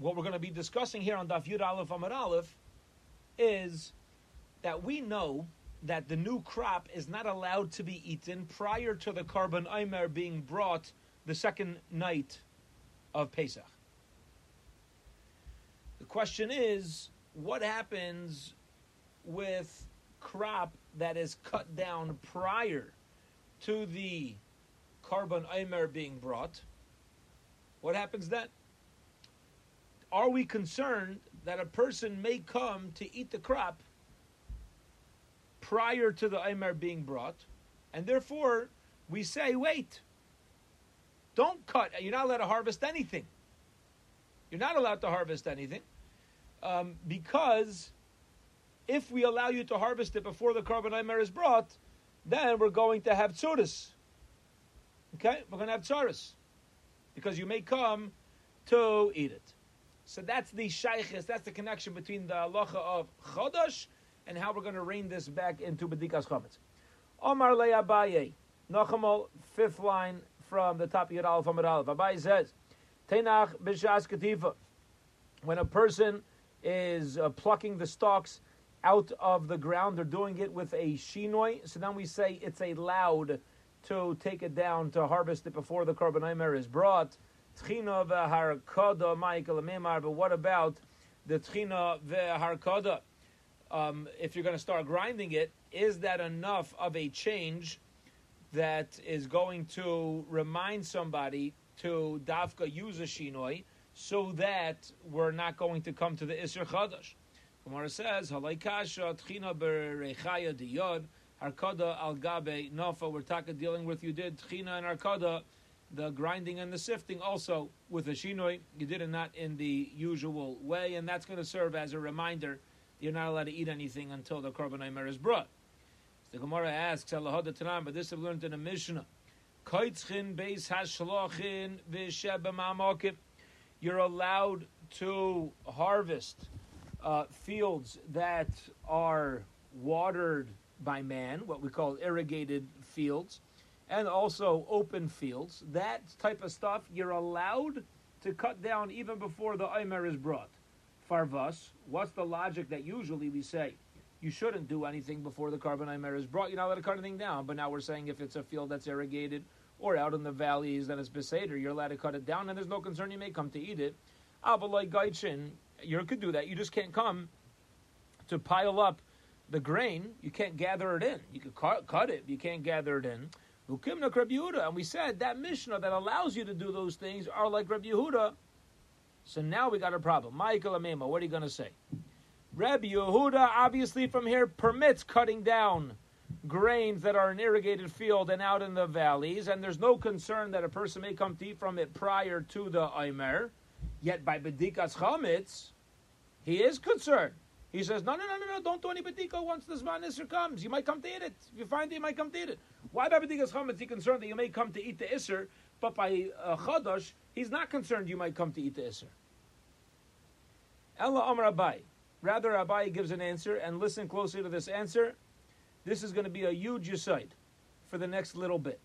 what we're going to be discussing here on Daf Yud Aleph Amud Aleph is that we know that the new crop is not allowed to be eaten prior to the korban Aimer being brought the second night of Pesach. The question is, what happens with crop that is cut down prior to the korban Aimer being brought? What happens then? Are we concerned that a person may come to eat the crop prior to the Aimer being brought, and therefore we say, wait, don't cut. You're not allowed to harvest anything. You're not allowed to harvest anything um, because if we allow you to harvest it before the korban Aimer is brought, then we're going to have tzuris. Okay, we're going to have tzuris because you may come to eat it. So that's the shaykhis, that's the connection between the halacha of chodosh and how we're going to rein this back into Bedikas Chametz. Omar le Abaye, Nachamal, fifth line from the top Yud Aleph Amud Aleph. Abaye says, Tenach b'shas katifa. When a person is uh, plucking the stalks out of the ground, they're doing it with a shinoi. So then we say it's allowed to take it down to harvest it before the korban is brought. Tchina v'harkada ma'ikal But what about the tchina v'harkada? um, if you're going to start grinding it, is that enough of a change that is going to remind somebody to dafka use a shinoi so that we're not going to come to the Isser Chadash? Gemara says, Halaykasha tchina berechaya diyod, harkada al gabe nofa, we're talking dealing with, you did tchina and harkada, the grinding and the sifting also with a shinoi. You did it not in the usual way, and that's going to serve as a reminder you're not allowed to eat anything until the korban aimer is brought. So the Gemara asks, but this I've learned in a Mishnah. You're allowed to harvest uh, fields that are watered by man, what we call irrigated fields, and also open fields. That type of stuff you're allowed to cut down even before the Aimer is brought farvas, what's the logic that usually we say you shouldn't do anything before the korban aimer is brought? You're not allowed to cut anything down. But now we're saying if it's a field that's irrigated or out in the valleys, then it's beseder. You're allowed to cut it down, and there's no concern you may come to eat it. Avalai gaichin, you could do that. You just can't come to pile up the grain. You can't gather it in. You could cut, cut it, you can't gather it in. And we said that Mishnah that allows you to do those things are like Rabbi Yehuda so now we got a problem. Michael Amema, what are you going to say? Rabbi Yehuda, obviously from here, permits cutting down grains that are in irrigated field and out in the valleys, and there's no concern that a person may come to eat from it prior to the Aimer. Yet by Bedikas Chametz, he is concerned. He says, no, no, no, no, no, don't do any Bedika once the Zman Isser comes. You might come to eat it. If you find it, you might come to eat it. Why by Bedikas Chametz is he concerned that you may come to eat the Isser, but by uh, he's not concerned you might come to eat the Isser. Ella Amar Abai. Rather, Abai gives an answer, and listen closely to this answer. This is going to be a huge yisaid for the next little bit.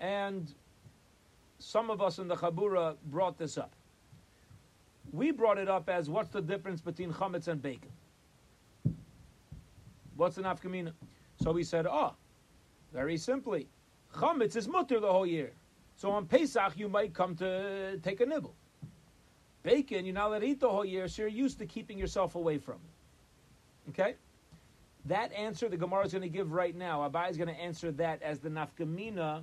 And some of us in the Chabura brought this up. We brought it up as what's the difference between chametz and bacon? What's the nafkamina? So we said, oh, very simply, chametz is mutter the whole year. So on Pesach you might come to take a nibble. Bacon, you're not allowed to eat the whole year, so you're used to keeping yourself away from it. Okay? That answer the Gemara is going to give right now, Abai is going to answer that as the nafkamina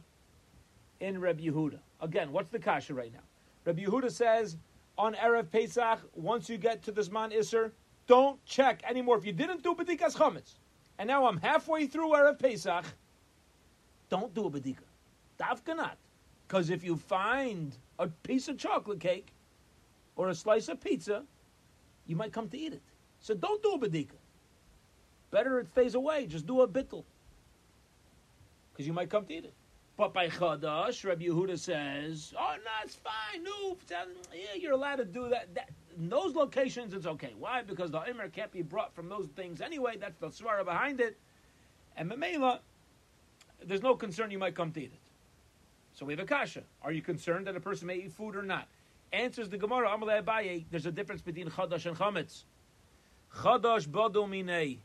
in Reb Yehuda. Again, what's the kasha right now? Reb Yehuda says on Erev Pesach, once you get to the Zman Isser, don't check anymore. If you didn't do Bedikas Chametz, and now I'm halfway through Erev Pesach, don't do a Bedika. Davka not. Because if you find a piece of chocolate cake, or a slice of pizza, you might come to eat it. So don't do a bedika. Better it stays away. Just do a bittel. Because you might come to eat it. But by Chadash, Rabbi Yehuda says, oh, no, it's fine. No, um, yeah, you're allowed to do that. that. In those locations, it's okay. Why? Because the Imer can't be brought from those things anyway. That's the svara behind it. And Mamela, there's no concern you might come to eat it. So we have a kasha. Are you concerned that a person may eat food or not? Answers the Gemara, Abaye, there's a difference between Chadash and Chametz. Chadash Bado Minei.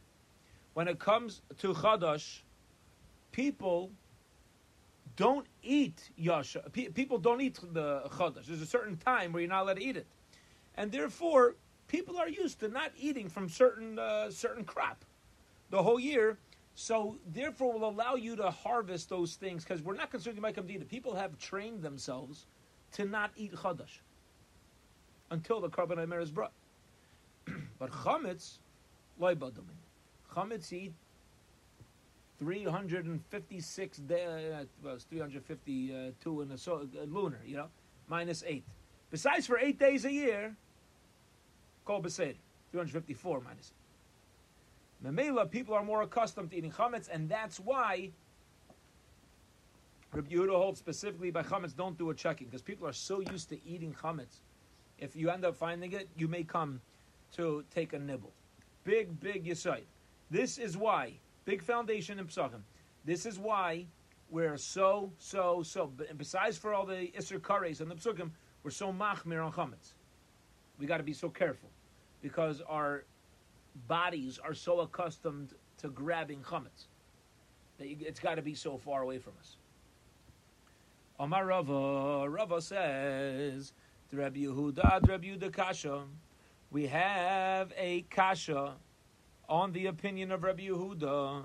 When it comes to Chadash, people don't eat Yasha. people don't eat the Chadash. There's a certain time where you're not allowed to eat it. And therefore, people are used to not eating from certain uh, certain crop the whole year. So therefore, will allow you to harvest those things because we're not concerned you might come to eat it. People have trained themselves to not eat chadash until the omer is brought. but chametz, loy. Chametz eat 356 day, uh, well, it's 352 in the so, uh, lunar, you know, minus eight. Besides, for eight days a year, kol beseder, 354 minus eight. Memela, people are more accustomed to eating chametz, and that's why Rabbi Yehuda holds specifically by chametz, don't do a checking, because people are so used to eating chametz. If you end up finding it, you may come to take a nibble. Big, big yisoid. This is why big foundation in Pesachim. This is why we're so, so, so. Besides for all the Isser Kares and the Pesukim, we're so machmir on chametz. We got to be so careful because our bodies are so accustomed to grabbing chametz that it's got to be so far away from us. Omar Rava, Rava says, Rabbi Yehuda, Rabbi Yehuda Kasha, we have a Kasha on the opinion of Rabbi Yehuda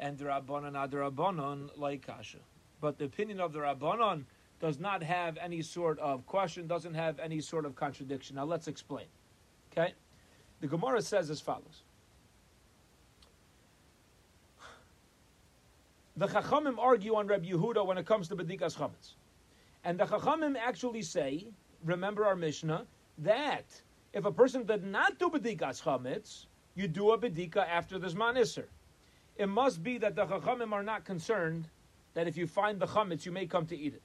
and the Rabbanon ad Rabbanon like Kasha. But the opinion of the Rabbanon does not have any sort of question, doesn't have any sort of contradiction. Now let's explain. Okay? The Gemara says as follows. The Chachamim argue on Rabbi Yehuda when it comes to Bedikas Chametz. And the Chachamim actually say, remember our Mishnah, that if a person did not do Bedikas Chametz, you do a bedika after the Zman Isser. It must be that the Chachamim are not concerned that if you find the chametz, you may come to eat it.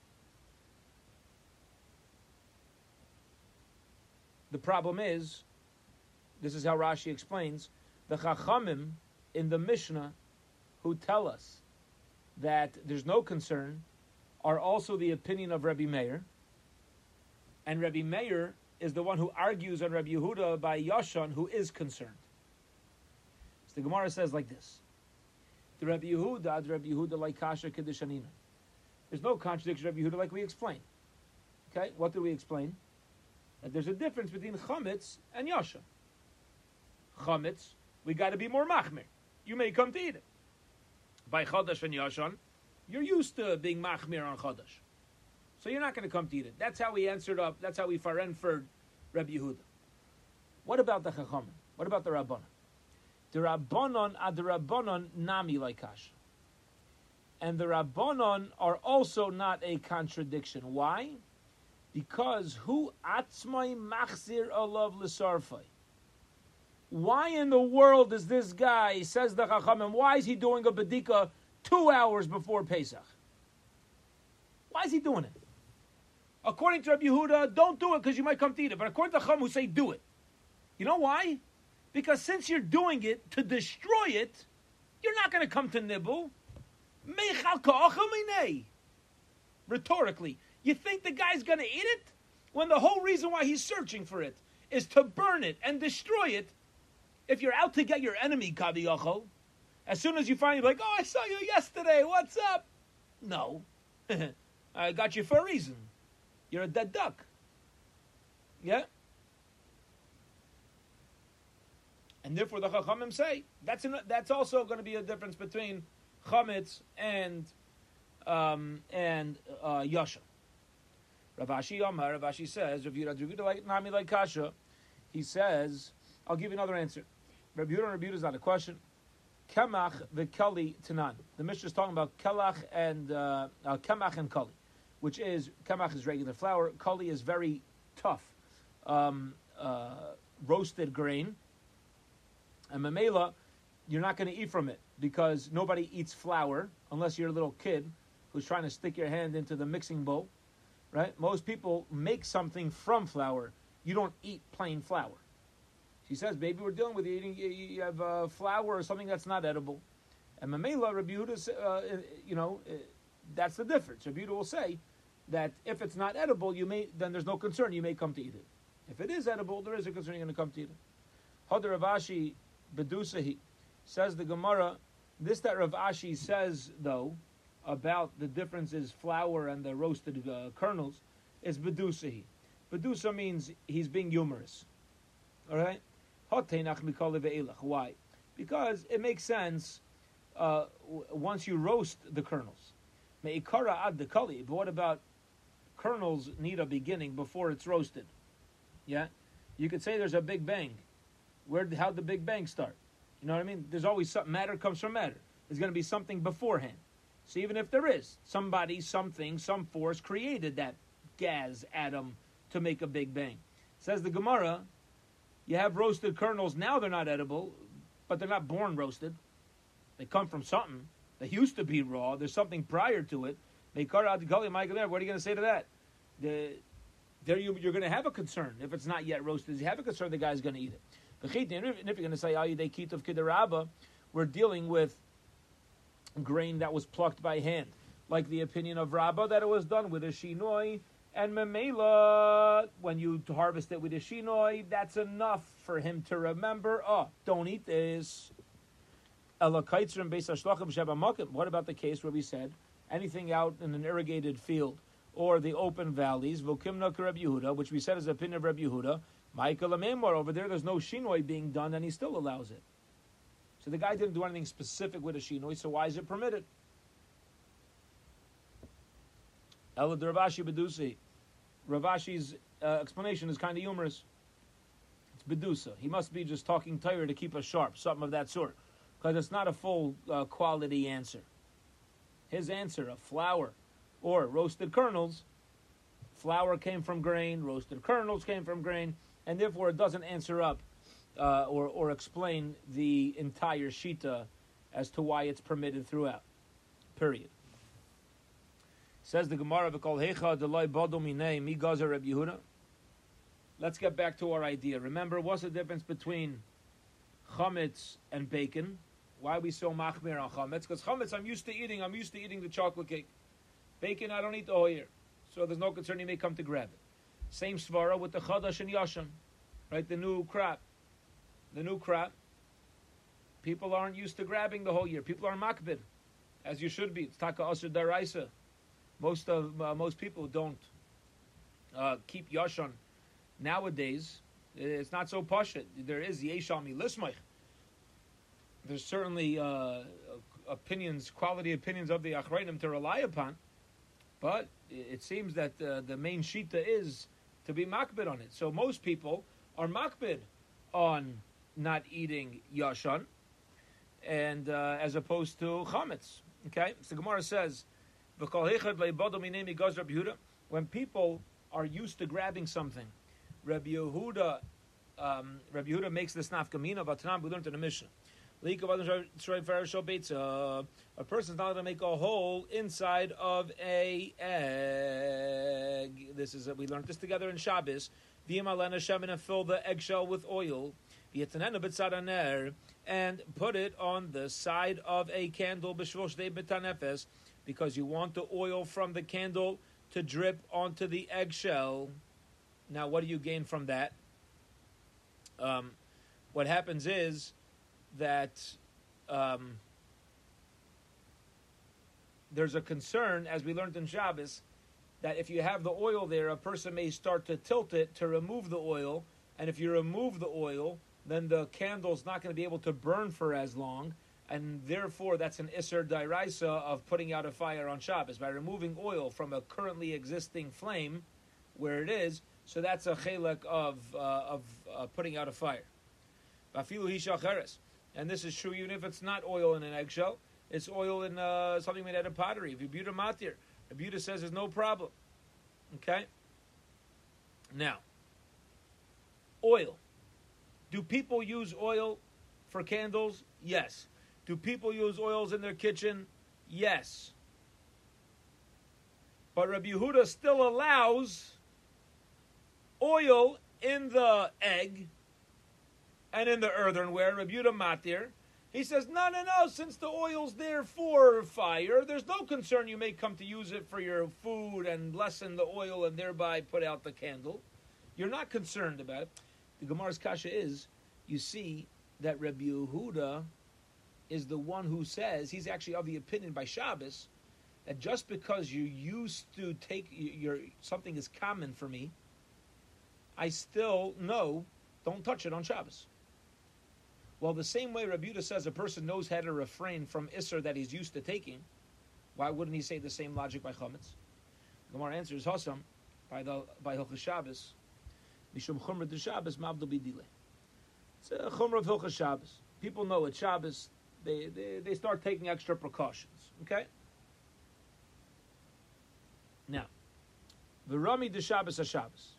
The problem is, this is how Rashi explains, the Chachamim in the Mishnah who tell us that there's no concern are also the opinion of Rabbi Meir. And Rabbi Meir is the one who argues on Rabbi Yehuda by Yashan, who is concerned. The Gemara says like this: The Rabbi Yehuda, the Rabbi Yehuda like kasha kedushanina. There's no contradiction, Rabbi Yehuda, like we explained. Okay, what did we explain? That there's a difference between chametz and yasha. Chametz, we got to be more machmir. You may come to eat it. By chadash and yashan, you're used to being machmir on chadash, so you're not going to come to eat it. That's how we answered up. That's how we farenferred Rabbi Yehuda. What about the chachamim? What about the rabbanon? The Rabbanon ad the Rabbanon nami laikash. And the Rabbanon are also not a contradiction. Why? Because who atzmai machzir alav l'sarfai? Why in the world is this guy, says the Chachamim, why is he doing a bedika two hours before Pesach? Why is he doing it? According to Rabbi Yehuda, don't do it because you might come to eat it. But according to Chacham who say do it. You know why? Because since you're doing it to destroy it, you're not going to come to nibble. Rhetorically, you think the guy's going to eat it when the whole reason why he's searching for it is to burn it and destroy it. If you're out to get your enemy, Kadiyachol, as soon as you find, you're like, oh, I saw you yesterday. What's up? No. I got you for a reason. You're a dead duck. Yeah? And therefore, the Chachamim say that's an, that's also going to be a difference between chametz and um, and uh, yasha. Rav Ashi Amar, Rav Ashi says, Rav Yehuda like Nami like Kasha. He says, I'll give you another answer. Rabbi Yehuda Rabbi is not a question. Kemach v'kali tanan. The Mishnah is talking about kelach and uh, uh, kemach and kali, which is kemach is regular flour. Kali is very tough, um, uh, roasted grain. And mamela, you're not going to eat from it because nobody eats flour unless you're a little kid who's trying to stick your hand into the mixing bowl, right? Most people make something from flour. You don't eat plain flour. She says, maybe we're dealing with you eating, you have uh, flour or something that's not edible. And Mamela, Rabbi Yehuda, uh, you know, uh, that's the difference. Rabbi Yehuda will say, that if it's not edible, you may then there's no concern. You may come to eat it. If it is edible, there is a concern you're going to come to eat it. Hadar Rav Ashi Bedusahi says the Gemara. This that Rav Ashi says though about the difference is flour and the roasted uh, kernels is Bedusahi. Bedusa means he's being humorous. All right. Why? Because it makes sense uh, once you roast the kernels. Me'ikara ad dekali. But what about kernels need a beginning before it's roasted? Yeah, you could say there's a big bang. Where how'd the big bang start? You know what I mean? There's always something. Matter comes from matter. There's going to be something beforehand. So even if there is somebody, something, some force created that gas atom to make a big bang. Says the Gemara, you have roasted kernels. Now they're not edible, but they're not born roasted. They come from something. They used to be raw. There's something prior to it. What are you going to say to that? The, there you, are going to have a concern if it's not yet roasted. You have a concern the guy's going to eat it. If you're going to say kit of kidaraba, we're dealing with grain that was plucked by hand, like the opinion of Rabbah that it was done with a shinoi and memela. When you harvest it with a shinoi, that's enough for him to remember. Oh, don't eat this. What about the case where we said anything out in an irrigated field or the open valleys, which we said is a opinion of Reb Yehuda, Michael Amemor over there, there's no shinoi being done, and he still allows it. So the guy didn't do anything specific with a shinoi, so why is it permitted? Ela Rav Ashi Bedusi. Rav Ashi's uh, explanation is kind of humorous. It's Bedusa. He must be just talking tired to keep us sharp, something of that sort because it's not a full uh, quality answer. His answer of flour or roasted kernels, flour came from grain, roasted kernels came from grain, and therefore it doesn't answer up uh, or, or explain the entire shita as to why it's permitted throughout. Period. Says the Gemara. Let's get back to our idea. Remember, what's the difference between chametz and bacon? Why are we so machmir on chametz? Because chametz, I'm used to eating. I'm used to eating the chocolate cake. Bacon, I don't eat the whole year, so there's no concern. You may come to grab it. Same svara with the chadash and yasham, right? The new crop, the new crop. People aren't used to grabbing the whole year. People are makbid, as you should be. It's taka asr daraisa. Most of uh, most people don't uh, keep yashon nowadays. It's not so pashit. There is yeshami lismach there's certainly uh, opinions, quality opinions of the Achrayim to rely upon, but it seems that uh, the main shita is to be makbid on it. So most people are makbid on not eating yashan, and uh, as opposed to chametz. Okay, so Gemara says, when people are used to grabbing something, Rabbi Yehuda, um, Rabbi Yehuda makes this nafkamina, but we learned in the Mishnah. A person's not going to make a hole inside of a egg. This is we learned this together in Shabbos. and fill the eggshell with oil. And put it on the side of a candle because you want the oil from the candle to drip onto the eggshell. Now, what do you gain from that? Um, what happens is that um, there's a concern, as we learned in Shabbos, that if you have the oil there, a person may start to tilt it to remove the oil, and if you remove the oil, then the candle's not going to be able to burn for as long, and therefore that's an Isser Dairaisa of putting out a fire on Shabbos by removing oil from a currently existing flame where it is. So that's a chelek of uh, of uh, putting out a fire. Hishacheres. And this is true even if it's not oil in an eggshell. It's oil in uh, something made out of pottery. If you buta matir, the buta says there's no problem. Okay? Now, oil. Do people use oil for candles? Yes. Do people use oils in their kitchen? Yes. But Rabbi Yehuda still allows oil in the egg and in the earthenware, Rebuta Matir, He says, no, no, no, since the oil's there for fire, there's no concern you may come to use it for your food and lessen the oil and thereby put out the candle. You're not concerned about it. The Gemara's kasha is, you see that Rabbi Yehuda is the one who says, he's actually of the opinion by Shabbos, that just because you used to take your something is common for me, I still know don't touch it on Shabbos. Well, the same way Rabuta says a person knows how to refrain from Isser that he's used to taking, why wouldn't he say the same logic by Chametz? Gemara answers Hossam by the by Hilchas Shabbos. Mishum Chumra de Shabbos Mabdul Bidile. It's a Chumra of Hilchas Shabbos. People know at Shabbos they, they, they start taking extra precautions. Okay? Now, the Rami de Shabbos a Shabbos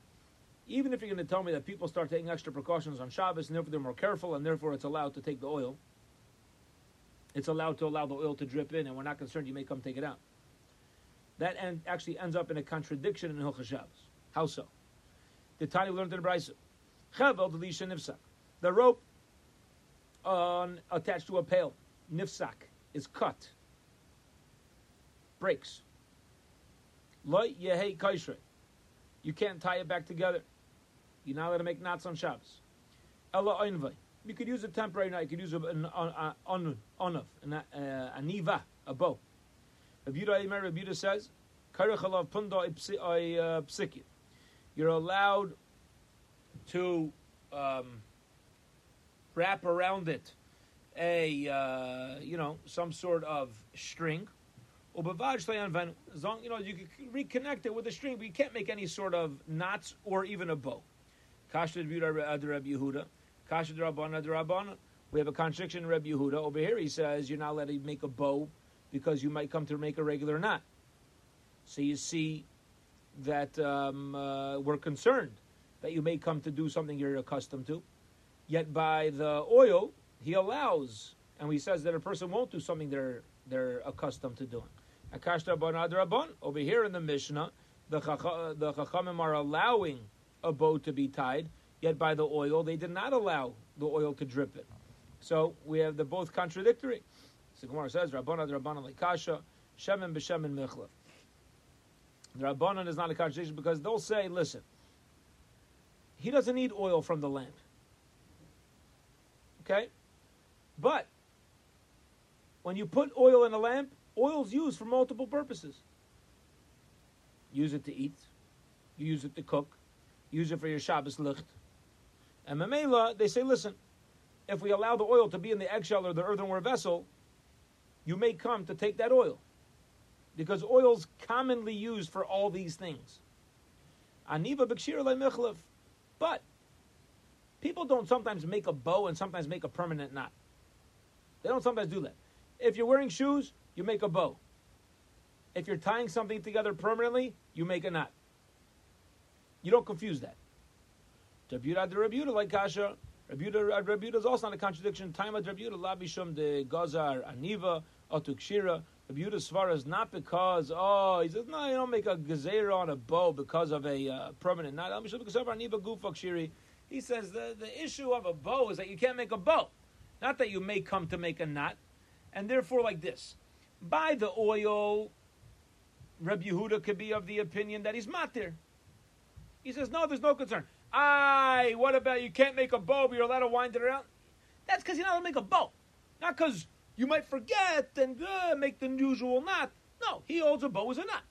even if you're going to tell me that people start taking extra precautions on Shabbos and therefore they're more careful and therefore it's allowed to take the oil, it's allowed to allow the oil to drip in and we're not concerned you may come take it out. That end, actually ends up in a contradiction in Hilchah Shabbos. How so? The Tani learned in the Brisa. Chavel delisha. The rope on, attached to a pail, nifsak, is cut. Breaks. Lo yehei kaishrei. You can't tie it back together. You're not allowed to make knots on Shabbos. Ella. You could use a temporary knot. You could use an onuv, an aniva, a bow. Rabbi Yehuda says, "Karechalav punda uh, psikit." You're allowed to um, wrap around it a uh, you know some sort of string. As long You know, you can reconnect it with a string, but you can't make any sort of knots or even a bow. Kasha Rabbi Yehuda. Kasha Rabbanah Rabbanah. We have a contradiction in Rabbi Yehuda. Over here he says you're not allowed to make a bow because you might come to make a regular knot. So you see that um, uh, we're concerned that you may come to do something you're accustomed to. Yet by the oil, he allows, and he says that a person won't do something they're they're accustomed to doing. Akashta Rabban. Over here in the Mishnah, the the Chachamim are allowing a bow to be tied, yet by the oil they did not allow the oil to drip it. So we have the both contradictory. So Gemara says, Rabbanan Rabbanan Lekasha, Shemin b'Shemin Michlef. The Rabbanan is not a contradiction because they'll say, listen, he doesn't need oil from the lamp. Okay? But when you put oil in a lamp, oil is used for multiple purposes. Use it to eat, you use it to cook, use it for your Shabbos licht. And Mamela, they say, listen, if we allow the oil to be in the eggshell or the earthenware vessel, you may come to take that oil. Because oil's commonly used for all these things. Aniva b'kshir But people don't sometimes make a bow and sometimes make a permanent knot. They don't sometimes do that. If you're wearing shoes, you make a bow. If you're tying something together permanently, you make a knot. You don't confuse that. Rebuta de Rebuta like Kasha. Rebuta Rebuta is also not a contradiction. Time of Rebuta labishum de Gazar Aniva Otukshira. Rebuta Svara is not because oh he says no you don't make a gazera on a bow because of a uh, permanent knot. He says the the issue of a bow is that you can't make a bow, not that you may come to make a knot, and therefore like this. By the oil, Rabbi Yehuda could be of the opinion that he's matir. He says, no, there's no concern. Aye, what about you can't make a bow, but you're allowed to wind it around? That's because you're not allowed to make a bow. Not because you might forget and uh, make the usual knot. No, he holds a bow as a knot.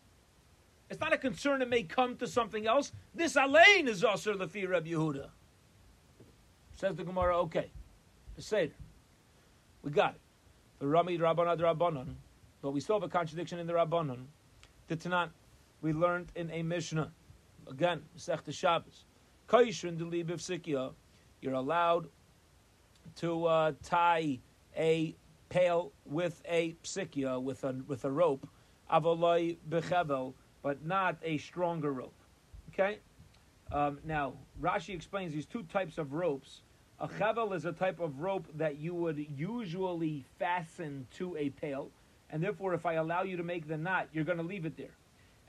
It's not a concern that may come to something else. This alain is also Lefi Rabbi Yehuda. Says the Gemara, okay. The Seder. We got it. The Rami Rabbanah Rabbanon. But we still have a contradiction in the Rabbanon. The Tanat, we learned in a Mishnah Again, Masechta Shabbos. Kaishrin delibiv sikya. You're allowed to uh, tie a pail with a psikya, with a, with a rope, avoloi bechevel, but not a stronger rope. Okay? Um, now, Rashi explains these two types of ropes. A chevel is a type of rope that you would usually fasten to a pail, and therefore, if I allow you to make the knot, you're going to leave it there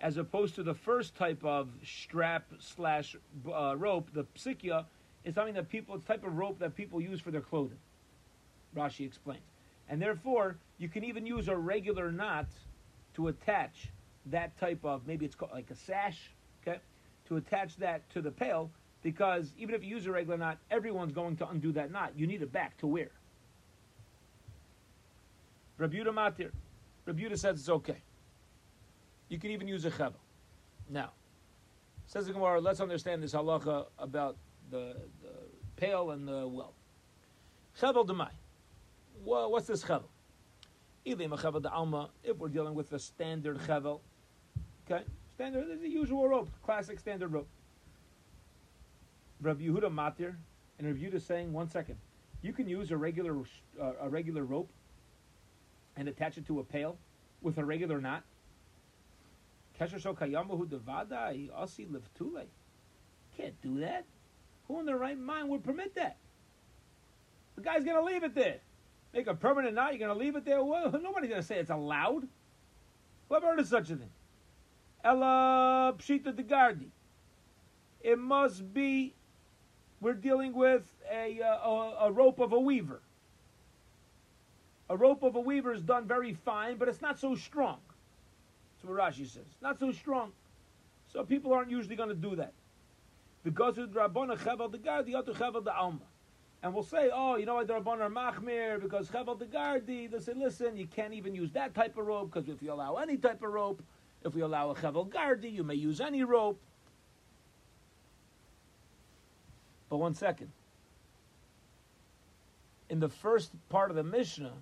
as opposed to the first type of strap slash uh, rope, the psikya, is something that people, it's type of rope that people use for their clothing. Rashi explains. And therefore, you can even use a regular knot to attach that type of, maybe it's called like a sash, okay, to attach that to the pail, because even if you use a regular knot, everyone's going to undo that knot. You need it back to wear. Rebuta Matir. Rebuta says it's okay. You can even use a chevel. Now, says the Gemara, let's understand this halacha about the, the pail and the well. Chevel demai. What's this chevel? Ilim chevel alma. If we're dealing with the standard chevel, okay, standard is the usual rope, classic standard rope. Rabbi Yehuda Matir, and Rabbi Yehuda saying, one second, you can use a regular uh, a regular rope and attach it to a pail with a regular knot. Can't do that. Who in their right mind would permit that? The guy's going to leave it there. Make a permanent knot, you're going to leave it there? Well, nobody's going to say it's allowed. Who ever heard of such a thing? Ella Pshita de Gardi. It must be, we're dealing with a, uh, a, a rope of a weaver. A rope of a weaver is done very fine, but it's not so strong. That's what Rashi says. Not so strong. So people aren't usually going to do that. Because of Rabbana Chevel the Yatu Chevel the Alma. And we'll say, oh, you know why the Rabban are Machmir? Because Chevel the Gardi, they say, listen, you can't even use that type of rope, because if you allow any type of rope, if we allow a Chevel Gardi, you may use any rope. But one second. In the first part of the Mishnah,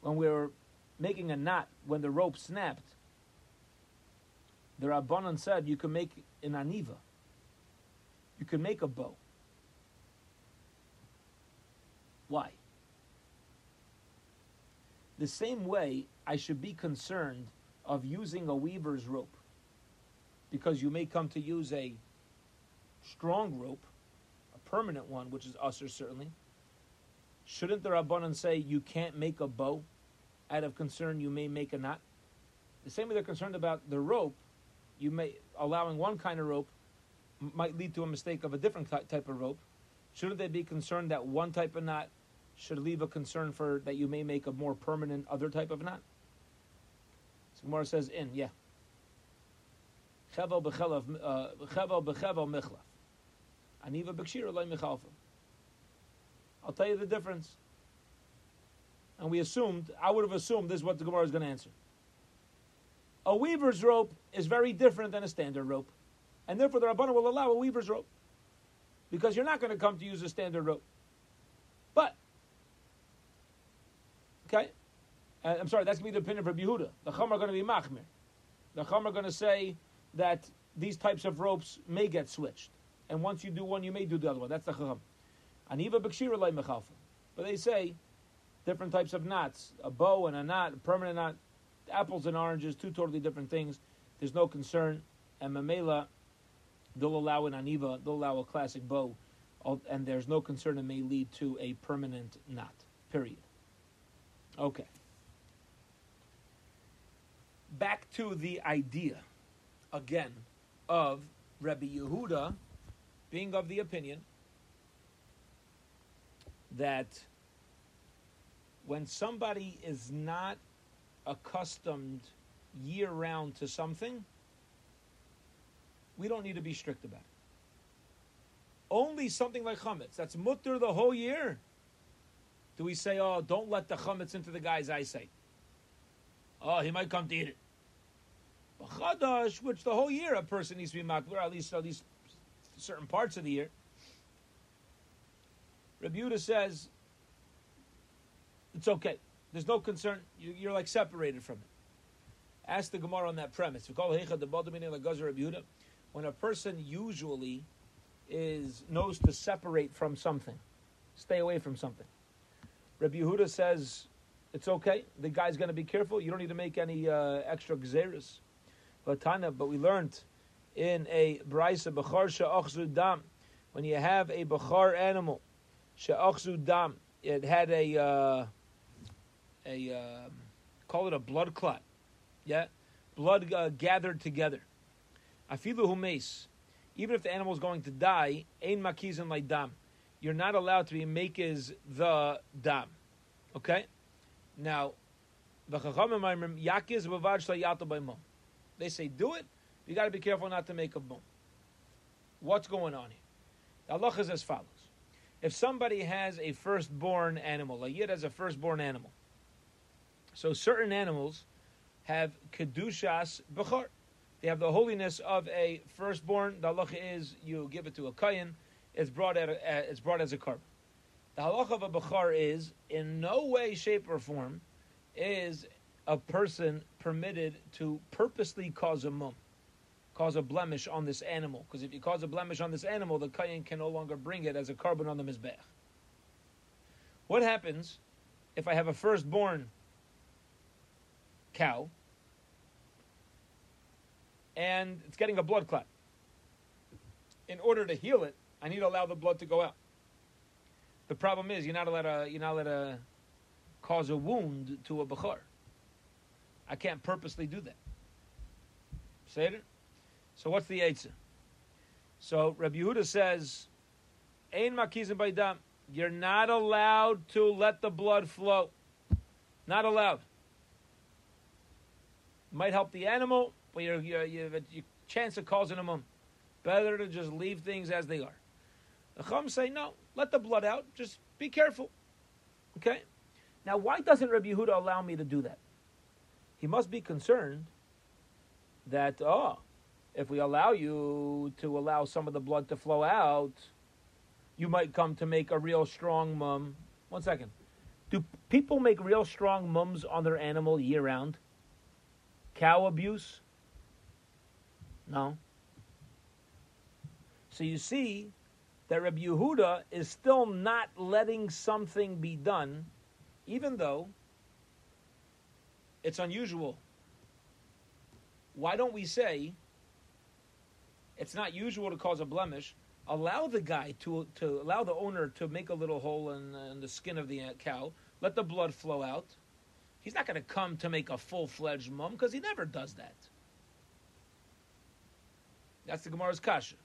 when we were making a knot, when the rope snapped, the Rabbanon said you can make an aniva. You can make a bow. Why? The same way I should be concerned of using a weaver's rope, because you may come to use a strong rope, a permanent one, which is usher certainly. Shouldn't the Rabbanon say you can't make a bow out of concern you may make a knot? The same way they're concerned about the rope, you may allowing one kind of rope might lead to a mistake of a different type of rope. Shouldn't they be concerned that one type of knot should leave a concern for that you may make a more permanent other type of knot? So Gemara says in, yeah. Chevel uh, b'chevel michlaf. Aniva b'kshira loy. I'll tell you the difference. And we assumed, I would have assumed this is what the Gemara is going to answer. A weaver's rope is very different than a standard rope. And therefore the Rabbana will allow a weaver's rope. Because you're not going to come to use a standard rope. But, okay, uh, I'm sorry, that's going to be the opinion of Yehuda. The Chum are going to be machmir. The Chum are going to say that these types of ropes may get switched. And once you do one, you may do the other one. That's the Chum. Aniva lay mechalfa. But they say different types of knots, a bow and a knot, a permanent knot, apples and oranges, two totally different things. There's no concern. And Mamela, they'll allow an aniva, they'll allow a classic bow, and there's no concern it may lead to a permanent knot. Period. Okay. Back to the idea, again, of Rabbi Yehuda being of the opinion that when somebody is not accustomed year round to something, we don't need to be strict about it. Only something like chametz that's mutter the whole year. Do we say, oh, don't let the chametz into the guy's eyesight? Oh, he might come to eat it. But chadash, which the whole year a person needs to be makbir, at least at least certain parts of the year. Rebuta says it's okay. There's no concern. You, are like separated from it. Ask the Gemara on that premise. When a person usually is knows to separate from something, stay away from something. Rabbi Yehuda says it's okay. The guy's going to be careful. You don't need to make any uh, extra gzeris. But we learned in a brisa bechar she'achzu dam when you have a bechar animal she'achzu dam, it had a uh, a uh, call it a blood clot, yeah, blood uh, gathered together. Afilu humes, even if the animal is going to die, ein makizin dam, you're not allowed to be makes the dam. Okay? Now. They say do it, you got to be careful not to make a boom. What's going on here? The Allah is as follows. If somebody has a firstborn animal, a yid has a firstborn animal. So certain animals have kedushas bechar. They have the holiness of a firstborn. The halacha is you give it to a kayan. It's brought at a, uh, it's brought as a korban. The halacha of a bechar is in no way, shape, or form is a person permitted to purposely cause a mum, cause a blemish on this animal. Because if you cause a blemish on this animal, the kayan can no longer bring it as a korban on the mizbech. What happens if I have a firstborn cow and it's getting a blood clot. In order to heal it, I need to allow the blood to go out. The problem is you're not allowed to you're not allowed to cause a wound to a bachar. I can't purposely do that. Say it. So what's the answer? So Rabbi Yehuda says, "Ein makizim baydam." You're not allowed to let the blood flow. Not allowed. Might help the animal, but you you you have a chance of causing a mum. Better to just leave things as they are. The Chum say, no, let the blood out. Just be careful. Okay? Now, why doesn't Rabbi Yehuda allow me to do that? He must be concerned that, oh, if we allow you to allow some of the blood to flow out, you might come to make a real strong mum. One second. Do people make real strong mums on their animal year round? Cow abuse? No. So you see that Rabbi Yehuda is still not letting something be done, even though it's unusual. Why don't we say it's not usual to cause a blemish? Allow the guy to to allow the owner to make a little hole in, in the skin of the cow, let the blood flow out. He's not going to come to make a full fledged mum because he never does that. That's the Gemara's kasha.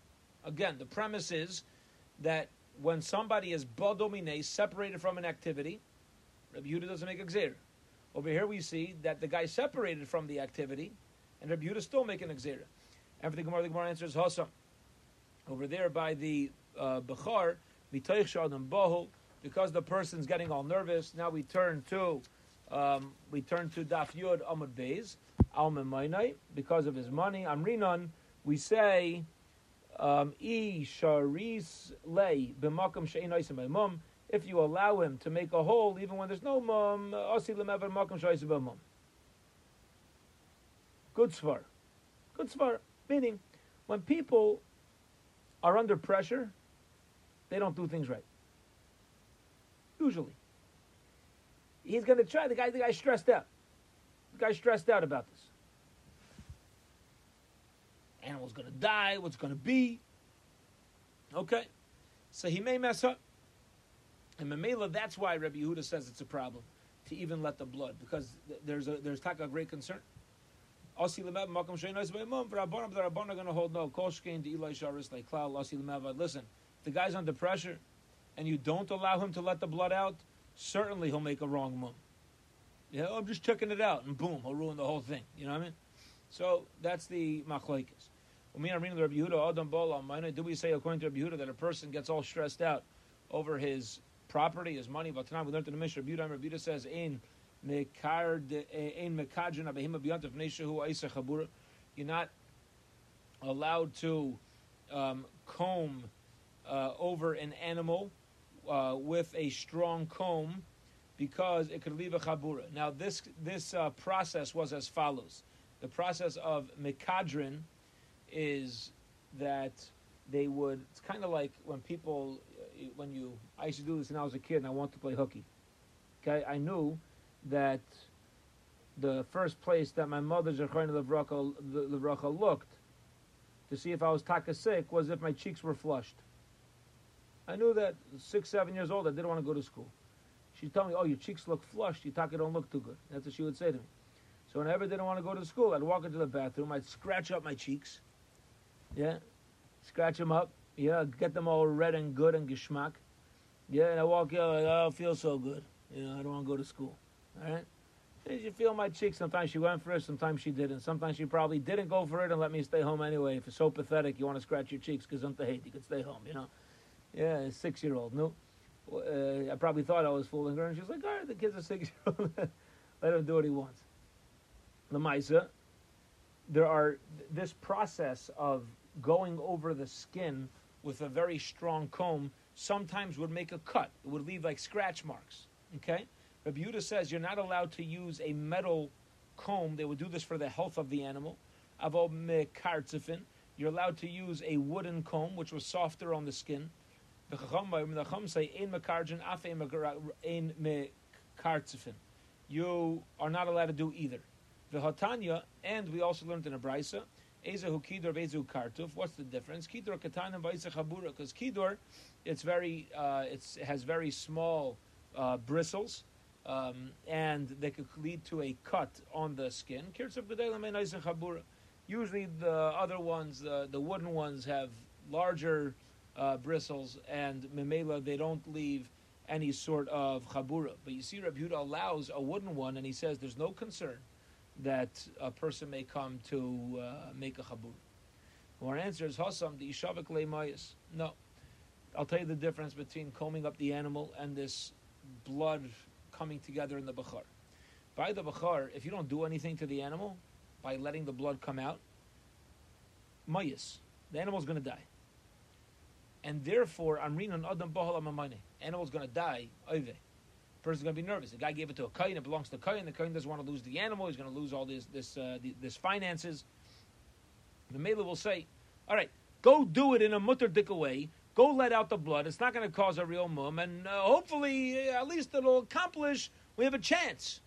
Again, the premise is that when somebody is bodomine, separated from an activity, Rabbi Yehuda doesn't make a gzera. Over here we see that the guy separated from the activity, and Rabbi Yehuda still making a gzera. And the Gemara, the Gemara answers Hossam. Over there by the uh, Bechar, because the person's getting all nervous. Now we turn to um, we turn to Daf Yud Amud Beis Al because of his money. Amrinon we say, um, if you allow him to make a hole even when there's no mum, Good svar. Good svar. Meaning, when people are under pressure, they don't do things right. Usually. He's going to try. The guy, the guy's stressed out. The guy's stressed out about this animal's going to die, what's going to be. Okay? So he may mess up. And Mamela, that's why Rabbi Yehuda says it's a problem to even let the blood, because there's a there's a great concern. Listen, the guy's under pressure, and you don't allow him to let the blood out, certainly he'll make a wrong move. Yeah, I'm just checking it out, and boom, he'll ruin the whole thing. You know what I mean? So that's the machlokes. Do we say according to Rabbi Yehuda that a person gets all stressed out over his property, his money? But tonight we learned in the Mishnah, Rabbi Yehuda, Rabbi Yehuda says, "Ein You're not allowed to um, comb uh, over an animal uh, with a strong comb because it could leave a chabura. Now, this this uh, process was as follows: the process of mikadrin is that they would. It's kind of like when people, uh, when you. I used to do this when I was a kid, and I wanted to play hooky. Okay, I knew that the first place that my mother Zechariah Levracha looked to see if I was taka sick was if my cheeks were flushed. I knew that six, seven years old, I didn't want to go to school. She'd tell me, "Oh, your cheeks look flushed. Your taka don't look too good." That's what she would say to me. So whenever I didn't want to go to school, I'd walk into the bathroom, I'd scratch up my cheeks, yeah, scratch them up. Yeah, get them all red and good and geschmack. Yeah, and I walk out like, oh, I don't feel so good. You know, I don't want to go to school. All right? Did you feel my cheeks. Sometimes she went for it, sometimes she didn't. Sometimes she probably didn't go for it and let me stay home anyway. If it's so pathetic, you want to scratch your cheeks because I'm the hate. You could stay home, you know? Yeah, six year old. No. Uh, I probably thought I was fooling her, and she was like, all right, the kid's a six year old. let him do what he wants. The Misa, there are this process of going over the skin with a very strong comb sometimes would make a cut. It would leave like scratch marks. Okay? Rabbi says you're not allowed to use a metal comb. They would do this for the health of the animal. Avo mekartzifin. You're allowed to use a wooden comb, which was softer on the skin. The Chacham say ein mekarjin af ein mekartzifin. You are not allowed to do either. The Hatanya, and we also learned in a brisa, Ezehu kidor vezu kartuf. What's the difference? Kidor katanim chabura. Because kidor, it's very, uh, it's, it has very small uh, bristles, um, and they could lead to a cut on the skin. Usually, the other ones, the, the wooden ones, have larger uh, bristles, and memela they don't leave any sort of chabura. But you see, Rabbi Yehuda allows a wooden one, and he says there's no concern that a person may come to uh, make a chabura. Our answer is Hasam the Ishavik Leimayas. No. I'll tell you the difference between combing up the animal and this blood coming together in the bechor. By the bechor, if you don't do anything to the animal, by letting the blood come out, Mayas, the animal's going to die. And therefore, Amrin and Adam Bahal animal's to die, Oive. Person's to be nervous. The guy gave it to a kain, it belongs to a kain, the kain doesn't want to lose the animal, he's to lose all this, this, uh, this finances. The Mela will say, all right, go do it in a mutter dicka way, Go let out the blood. It's not going to cause a real mum, and uh, hopefully, uh, at least it'll accomplish. We have a chance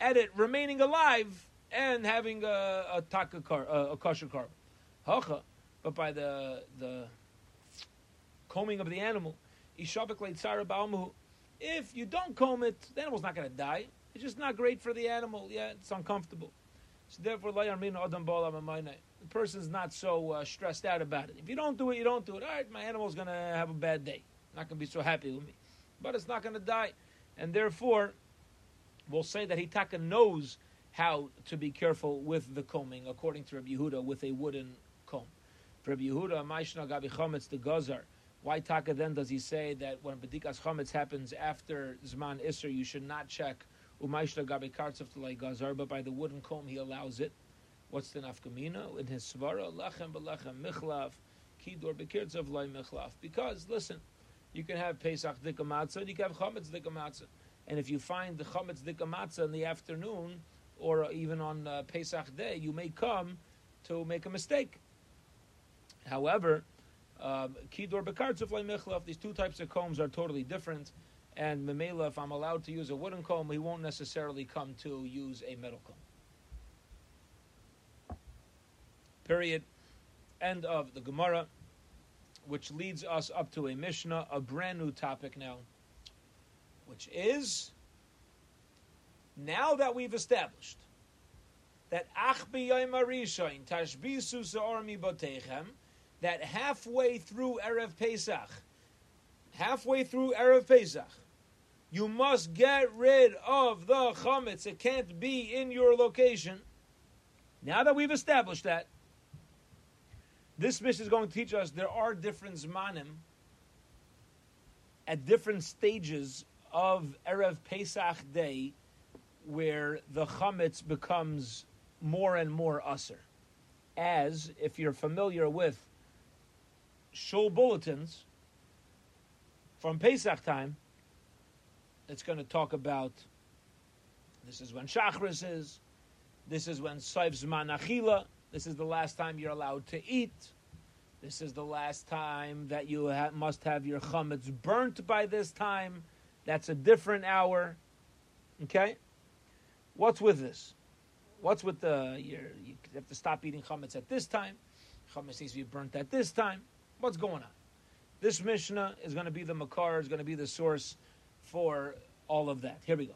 at it remaining alive and having a, a taka car, a, a kosher carb. Hacha, but by the the combing of the animal, if you don't comb it, the animal's not going to die. It's just not great for the animal. Yeah, it's uncomfortable. So therefore, the person's not so uh, stressed out about it. If you don't do it, you don't do it. All right, my animal's going to have a bad day. Not going to be so happy with me. But it's not going to die. And therefore, we'll say that Hitaka knows how to be careful with the combing, according to Rabbi Yehuda, with a wooden comb. For Rabbi Yehuda, Maishna Gabi Chometz, the Gazar. Why Taka then does he say that when Bedikas Chometz happens after Zman Isser, you should not check Umaishna Gabi Kartzef to Gazar, but by the wooden comb he allows it. What's the nafkamina? In his svara, lachem belechem michlav, kidor bekirtzav loy michlav. Because, listen, you can have Pesach dikamatza and you can have chametz dikamatza. And if you find the chametz dikamatza in the afternoon, or even on uh, Pesach day, you may come to make a mistake. However, Um, kidor bekartzav loy michlav, these two types of combs are totally different. And Memela, if I'm allowed to use a wooden comb, he won't necessarily come to use a metal comb. Period. End of the Gemara, which leads us up to a Mishnah, a brand new topic now, which is now that we've established that that halfway through Erev Pesach, halfway through Erev Pesach, you must get rid of the chametz. It can't be in your location. Now that we've established that, this mission is going to teach us there are different zmanim at different stages of Erev Pesach Day where the chametz becomes more and more usser. As, if you're familiar with shul bulletins from Pesach time, it's going to talk about this is when Shachris is, this is when Saif Zman this is the last time you're allowed to eat. This is the last time that you ha- must have your chametz burnt by this time. That's a different hour. Okay? What's with this? What's with the you have to stop eating chametz at this time? Chametz needs to be burnt at this time. What's going on? This Mishnah is going to be the makar, is going to be the source for all of that. Here we go.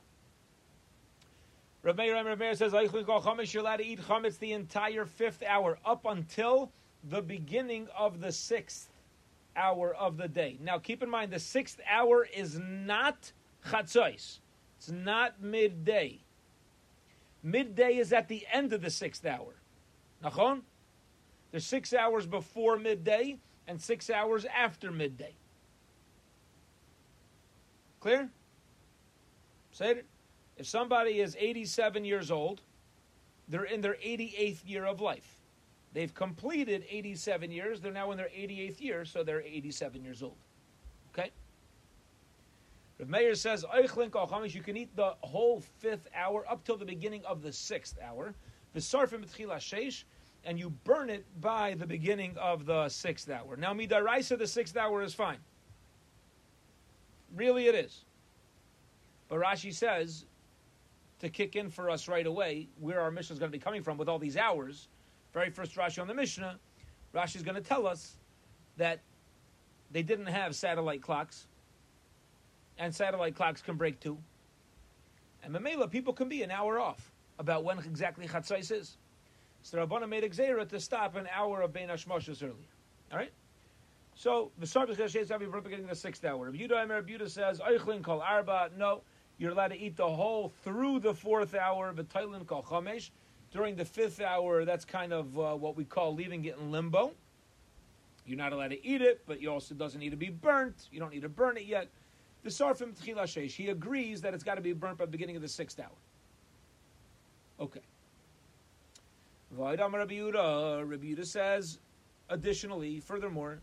Rav Meir, Rav Meir says, you're allowed to eat chametz the entire fifth hour, up until the beginning of the sixth. hour of the day. Now, keep in mind, the sixth hour is not chatzos. It's not midday. Midday is at the end of the sixth hour. Nachon? There's six hours before midday and six hours after midday. Clear? Say it. If somebody is 87 years old, they're in their 88th year of life. They've completed 87 years. They're now in their 88th year, so they're 87 years old. Okay? Rav Meir says, you can eat the whole fifth hour up till the beginning of the sixth hour. And you burn it by the beginning of the sixth hour. Now, midaraisa, the sixth hour is fine. Really, it is. But Rashi says, to kick in for us right away, where our mission is going to be coming from with all these hours, very first Rashi on the Mishnah, Rashi is going to tell us that they didn't have satellite clocks, and satellite clocks can break too. And Mamela, people can be an hour off about when exactly Chatzais is. So Rabbana made a to stop an hour of Bein Hashmoshes earlier. All right? So, the Sarvis Gashes Avi beginning the sixth hour. Rabbi Yehuda Emer Rabbi Yehuda says, Eichlin Kol Arba. No, you're allowed to eat the whole through the fourth hour. V'tailin Kol Chamesh. During the fifth hour, that's kind of uh, what we call leaving it in limbo. You're not allowed to eat it, but you also doesn't need to be burnt. You don't need to burn it yet. The Sarfim Tchilashesh, he agrees that it's got to be burnt by the beginning of the sixth hour. Okay. Vaidam Rabbi Yehuda, Rabbi Yehuda says, additionally, furthermore,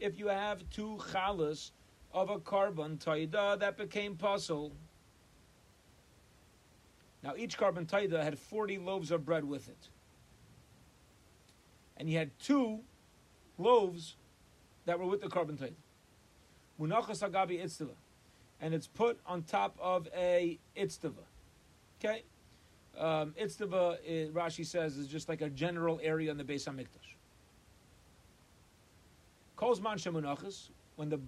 if you have two chalas of a korban taida that became puzzle, now, each korban taida had 40 loaves of bread with it. And he had two loaves that were with the korban taida. Munachas agabi itztava. And it's put on top of a itztava. Okay? Um, itztava, eh, Rashi says, is just like a general area in the Beis HaMikdash. Kolzman shemunachas, when the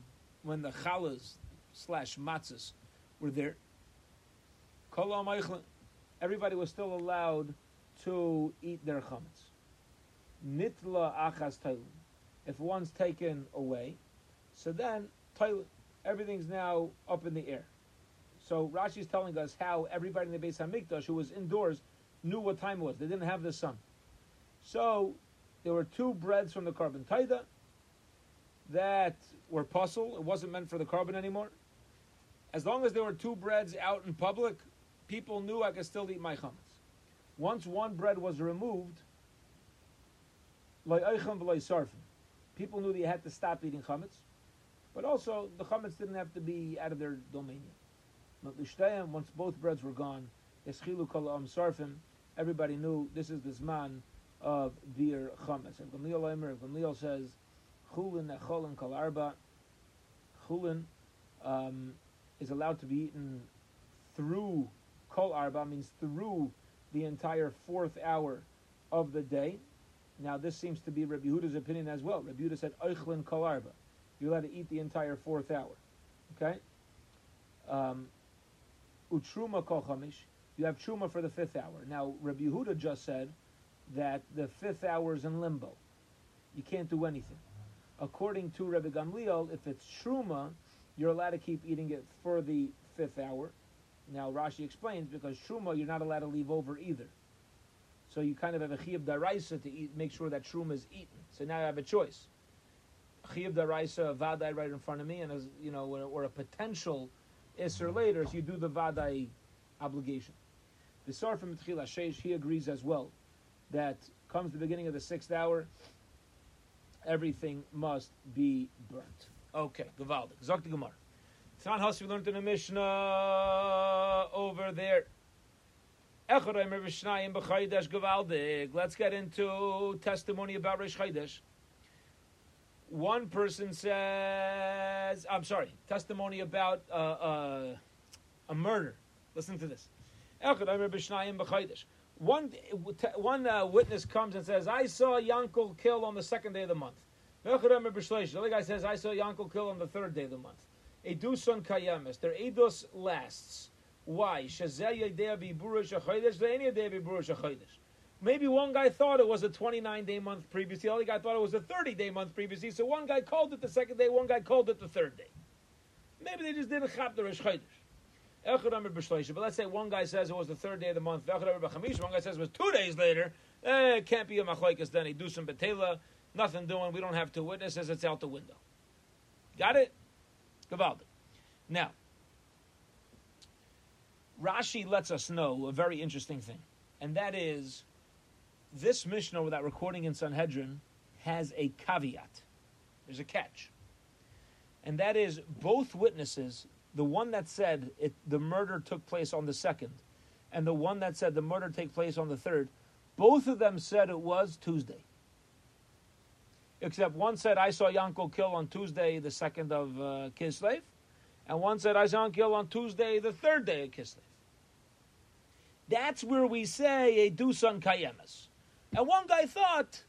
when the chalas slash matzahs were there, everybody was still allowed to eat their chametz. Nitla achas tailin. If one's taken away, so then tailin, everything's now up in the air. So Rashi is telling us how everybody in the Beis Hamikdash who was indoors knew what time it was. They didn't have the sun. So there were two breads from the korban taida that were puzzle. It wasn't meant for the korban anymore. As long as there were two breads out in public, people knew I could still eat my chametz. Once one bread was removed, people knew you had to stop eating chametz, but also the chametz didn't have to be out of their domain yet. Once both breads were gone, everybody knew this is the zman of beer chametz. And Gamliel says, chulin echolin kol arba. Chulin um, is allowed to be eaten through Kol Arba means through the entire fourth hour of the day. Now, this seems to be Rabbi Yehuda's opinion as well. Rabbi Yehuda said, Eichlin Kol Arba. You're allowed to eat the entire fourth hour. Okay? Um, Utruma Kol Chamish. You have Truma for the fifth hour. Now, Rabbi Yehuda just said that the fifth hour is in limbo. You can't do anything. According to Rabbi Gamliel, if it's Truma, you're allowed to keep eating it for the fifth hour. Now Rashi explains because truma you're not allowed to leave over either. So you kind of have a chiyuv daraisa to eat, make sure that truma is eaten. So now you have a choice. Chiyuv daraisa, vadai right in front of me, and as you know, or, or a potential iser later, so you do the vadai obligation. The Sar from Tchila Sheish, he agrees as well that comes the beginning of the sixth hour, everything must be burnt. Okay, Gavaldik. Zok the Gemara. Tzman Hus, we learned in the Mishnah over there. Let's get into testimony about Rosh Chodesh. One person says, I'm sorry, testimony about uh, uh, a murder. Listen to this. One, one uh, witness comes and says, I saw Yankel killed on the second day of the month. The other guy says, I saw Yankel killed on the third day of the month. Eduson kayamis. Their edus lasts. Why? Maybe one guy thought it was a 29 day month previously, the other guy thought it was a 30 day month previously. So one guy called it the second day, one guy called it the third day. Maybe they just didn't chap the Rosh Chodesh. But let's say one guy says it was the third day of the month. One guy says it was two days later. Eh, it can't be a machlokes then. He do some betela, nothing doing. We don't have two witnesses. It's out the window. Got it? Gavaldi. Now, Rashi lets us know a very interesting thing, and that is this Mishnah with that recording in Sanhedrin has a caveat. There's a catch. And that is both witnesses, the one that said it, the murder took place on the second, and the one that said the murder take place on the third, both of them said it was Tuesday. Except one said, I saw Yankel kill on Tuesday, the second of uh, Kislev, and one said, I saw him kill on Tuesday, the third day of Kislev. That's where we say a dusan kayemas. And one guy thought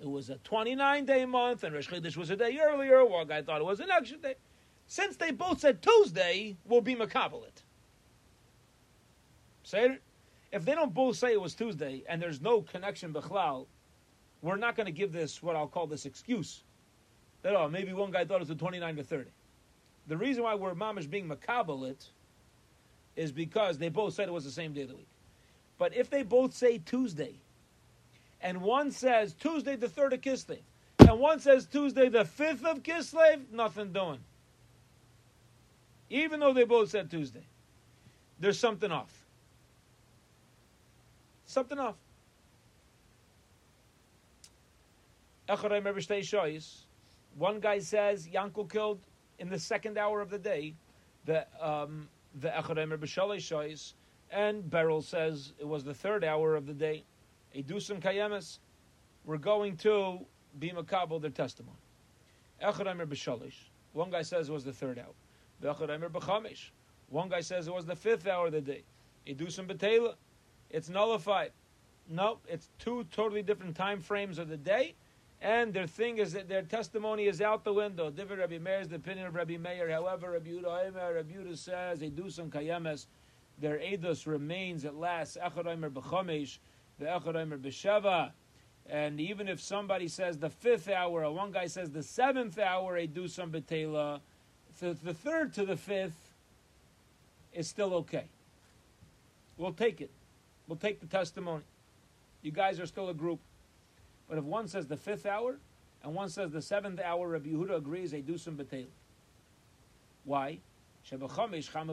it was a 29 day month and Rosh Chodesh was a day earlier. One guy thought it was an extra day. Since they both said Tuesday, we'll be Makabalit. Say If they don't both say it was Tuesday and there's no connection Bechlal, we're not going to give this what I'll call this excuse. That, oh, maybe one guy thought it was the 29 to 30. The reason why we're mamish being Makabalit is because they both said it was the same day of the week. But if they both say Tuesday, and one says Tuesday the third of Kislev, and one says Tuesday the fifth of Kislev, nothing doing. Even though they both said Tuesday, there's something off. Something off. One guy says Yankel killed in the second hour of the day the um, the B'Shalei and Beryl says it was the third hour of the day. Edusam Kayemes, we're going to be makabel their testimony. Echad b'shalish. One guy says it was the third hour. V'echad b'chamish. One guy says it was the fifth hour of the day. Edusam b'tela. It's nullified. No, it's two totally different time frames of the day, and their thing is that their testimony is out the window. Different Rabbi Meir is the opinion of Rabbi Meir. However, Rabbi Yehuda, Rabbi Yehuda says Edusam kayemes. Their edus remains at last. Echad b'chamish the Echad B'Sheva. And even if somebody says the fifth hour, or one guy says the seventh hour, a do some betela, the, the third to the fifth is still okay. We'll take it. We'll take the testimony. You guys are still a group. But if one says the fifth hour and one says the seventh hour, of Yehuda agrees they do some betela. Why? Chama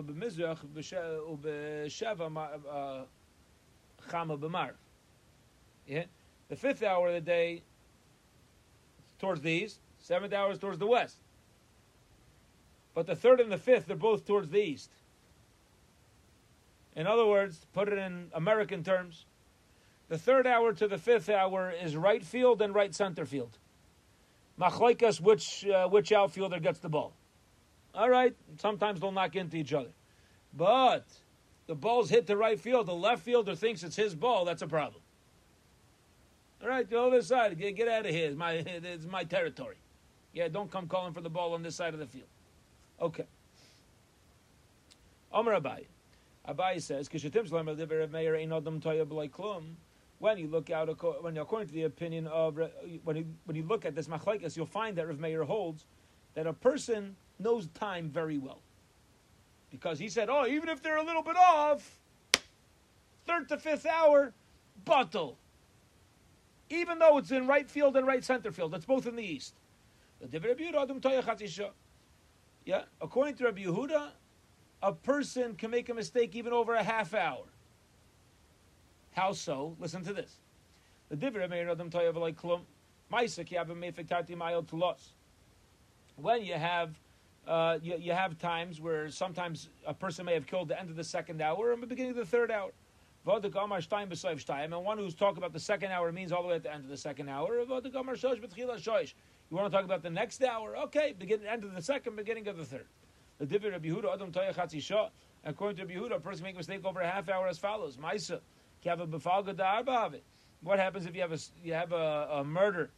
b'mizrach b'sheva uh, chama b'mar. Yeah? The fifth hour of the day towards the east, seventh hour is towards the west. But the third and the fifth, they're both towards the east. In other words, put it in American terms, the third hour to the fifth hour is right field and right center field. Machlaikas, which uh, which outfielder gets the ball? All right, sometimes they'll knock into each other, but the ball's hit the right field. The left fielder thinks it's his ball. That's a problem. All right, the other side, get, get out of here. It's my, it's my territory. Yeah, don't come calling for the ball on this side of the field. Okay. Omer Abai. Abai says, when you look out, when according to the opinion of, when you, when you look at this machlekes, you'll find that Rav Meir holds that a person knows time very well. Because he said, oh, even if they're a little bit off, third to fifth hour, bottle even though it's in right field and right center field. It's both in the east. Yeah, according to Rabbi Yehuda, a person can make a mistake even over a half hour. How so? Listen to this. The when you have uh, you, you have times where sometimes a person may have killed the end of the second hour and the beginning of the third hour. And one who's talking about the second hour means all the way at the end of the second hour. You want to talk about the next hour? Okay, beginning end of the second, beginning of the third. The Divir of Yehuda, Adam Toya Chatzisha. According to Yehuda, a person makes a mistake over a half hour as follows. Maisa, Kava Befalga Da'arba What happens if you have a you have a, a murder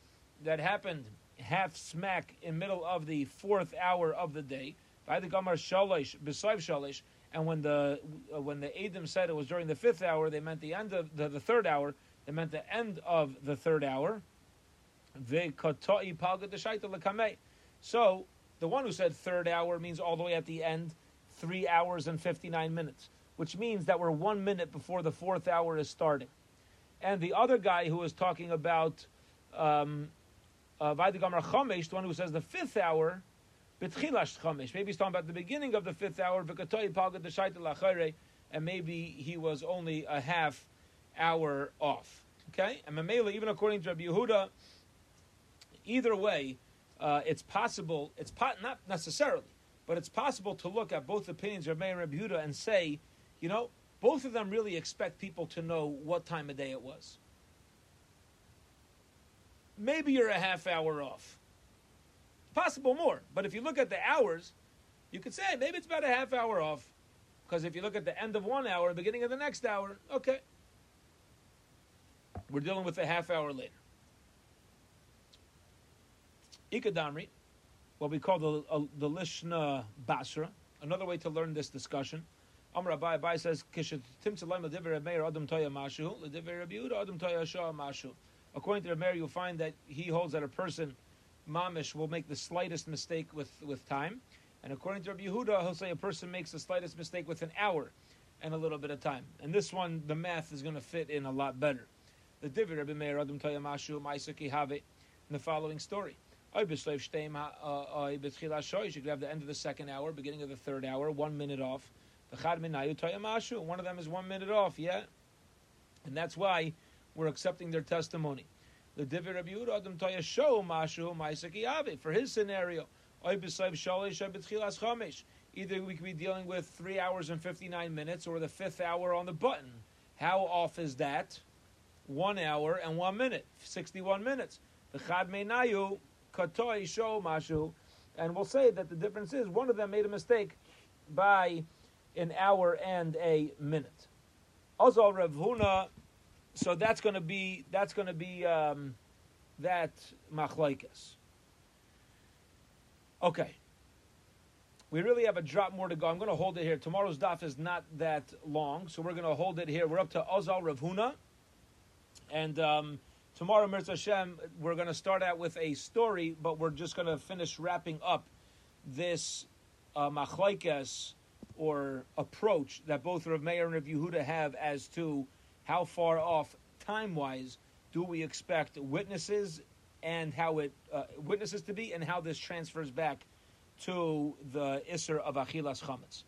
that happened half smack in middle of the fourth hour of the day? By the Gamar Shalish, Besaiv Shalish, and when the uh, when the Adam said it was during the fifth hour, they meant the end of the, the third hour. They meant the end of the third hour. So the one who said third hour means all the way at the end, three hours and 59 minutes, which means that we're one minute before the fourth hour is starting. And the other guy who was talking about um, uh, the one who says the fifth hour, B'tchilash Chomesh. Maybe he's talking about the beginning of the fifth hour, and maybe he was only a half hour off. Okay? And Mamela, even according to Rabbi Yehuda, either way, uh, it's possible, it's po- not necessarily, but it's possible to look at both opinions of Meir and Rabbi Yehuda and say, you know, both of them really expect people to know what time of day it was. Maybe you're a half hour off. Possible more. But if you look at the hours, you could say maybe it's about a half hour off. Because if you look at the end of one hour, beginning of the next hour, okay. We're dealing with a half hour later. Ikadamri, what we call the, uh, the Lishna Basra, another way to learn this discussion. Amr Abai Abai says, According to the Meir, you'll find that he holds that a person, mamish, will make the slightest mistake with, with time. And according to Rabbi Yehuda, he'll say a person makes the slightest mistake with an hour and a little bit of time. And this one, the math is going to fit in a lot better. The Divid Rabbi Meir Adam Toyamashu Maisaki Have in the following story. Uh, you could have the end of the second hour, beginning of the third hour, one minute off. One of them is one minute off, yeah? And that's why we're accepting their testimony. The Divi Rabbi Yehuda Adam Toya show Mashu Maisaki for his scenario. Either we could be dealing with three hours and fifty nine minutes, or the fifth hour on the button. How off is that? One hour and one minute, sixty one minutes. The Chad Meinayu Katoi show Mashu, and we'll say that the difference is one of them made a mistake by an hour and a minute. Also, Rav Huna so that's going to be that's going to be um, that machlaikas. Okay. We really have a drop more to go. I'm going to hold it here. Tomorrow's daf is not that long, so we're going to hold it here. We're up to Ozal Rav Huna, and um, tomorrow, Mirza Hashem, we're going to start out with a story, but we're just going to finish wrapping up this uh, machlaikas or approach that both Rav Meir and Rav Yehuda have as to how far off time wise do we expect witnesses and how it uh, witnesses to be and how this transfers back to the Isser of Achilas Chametz.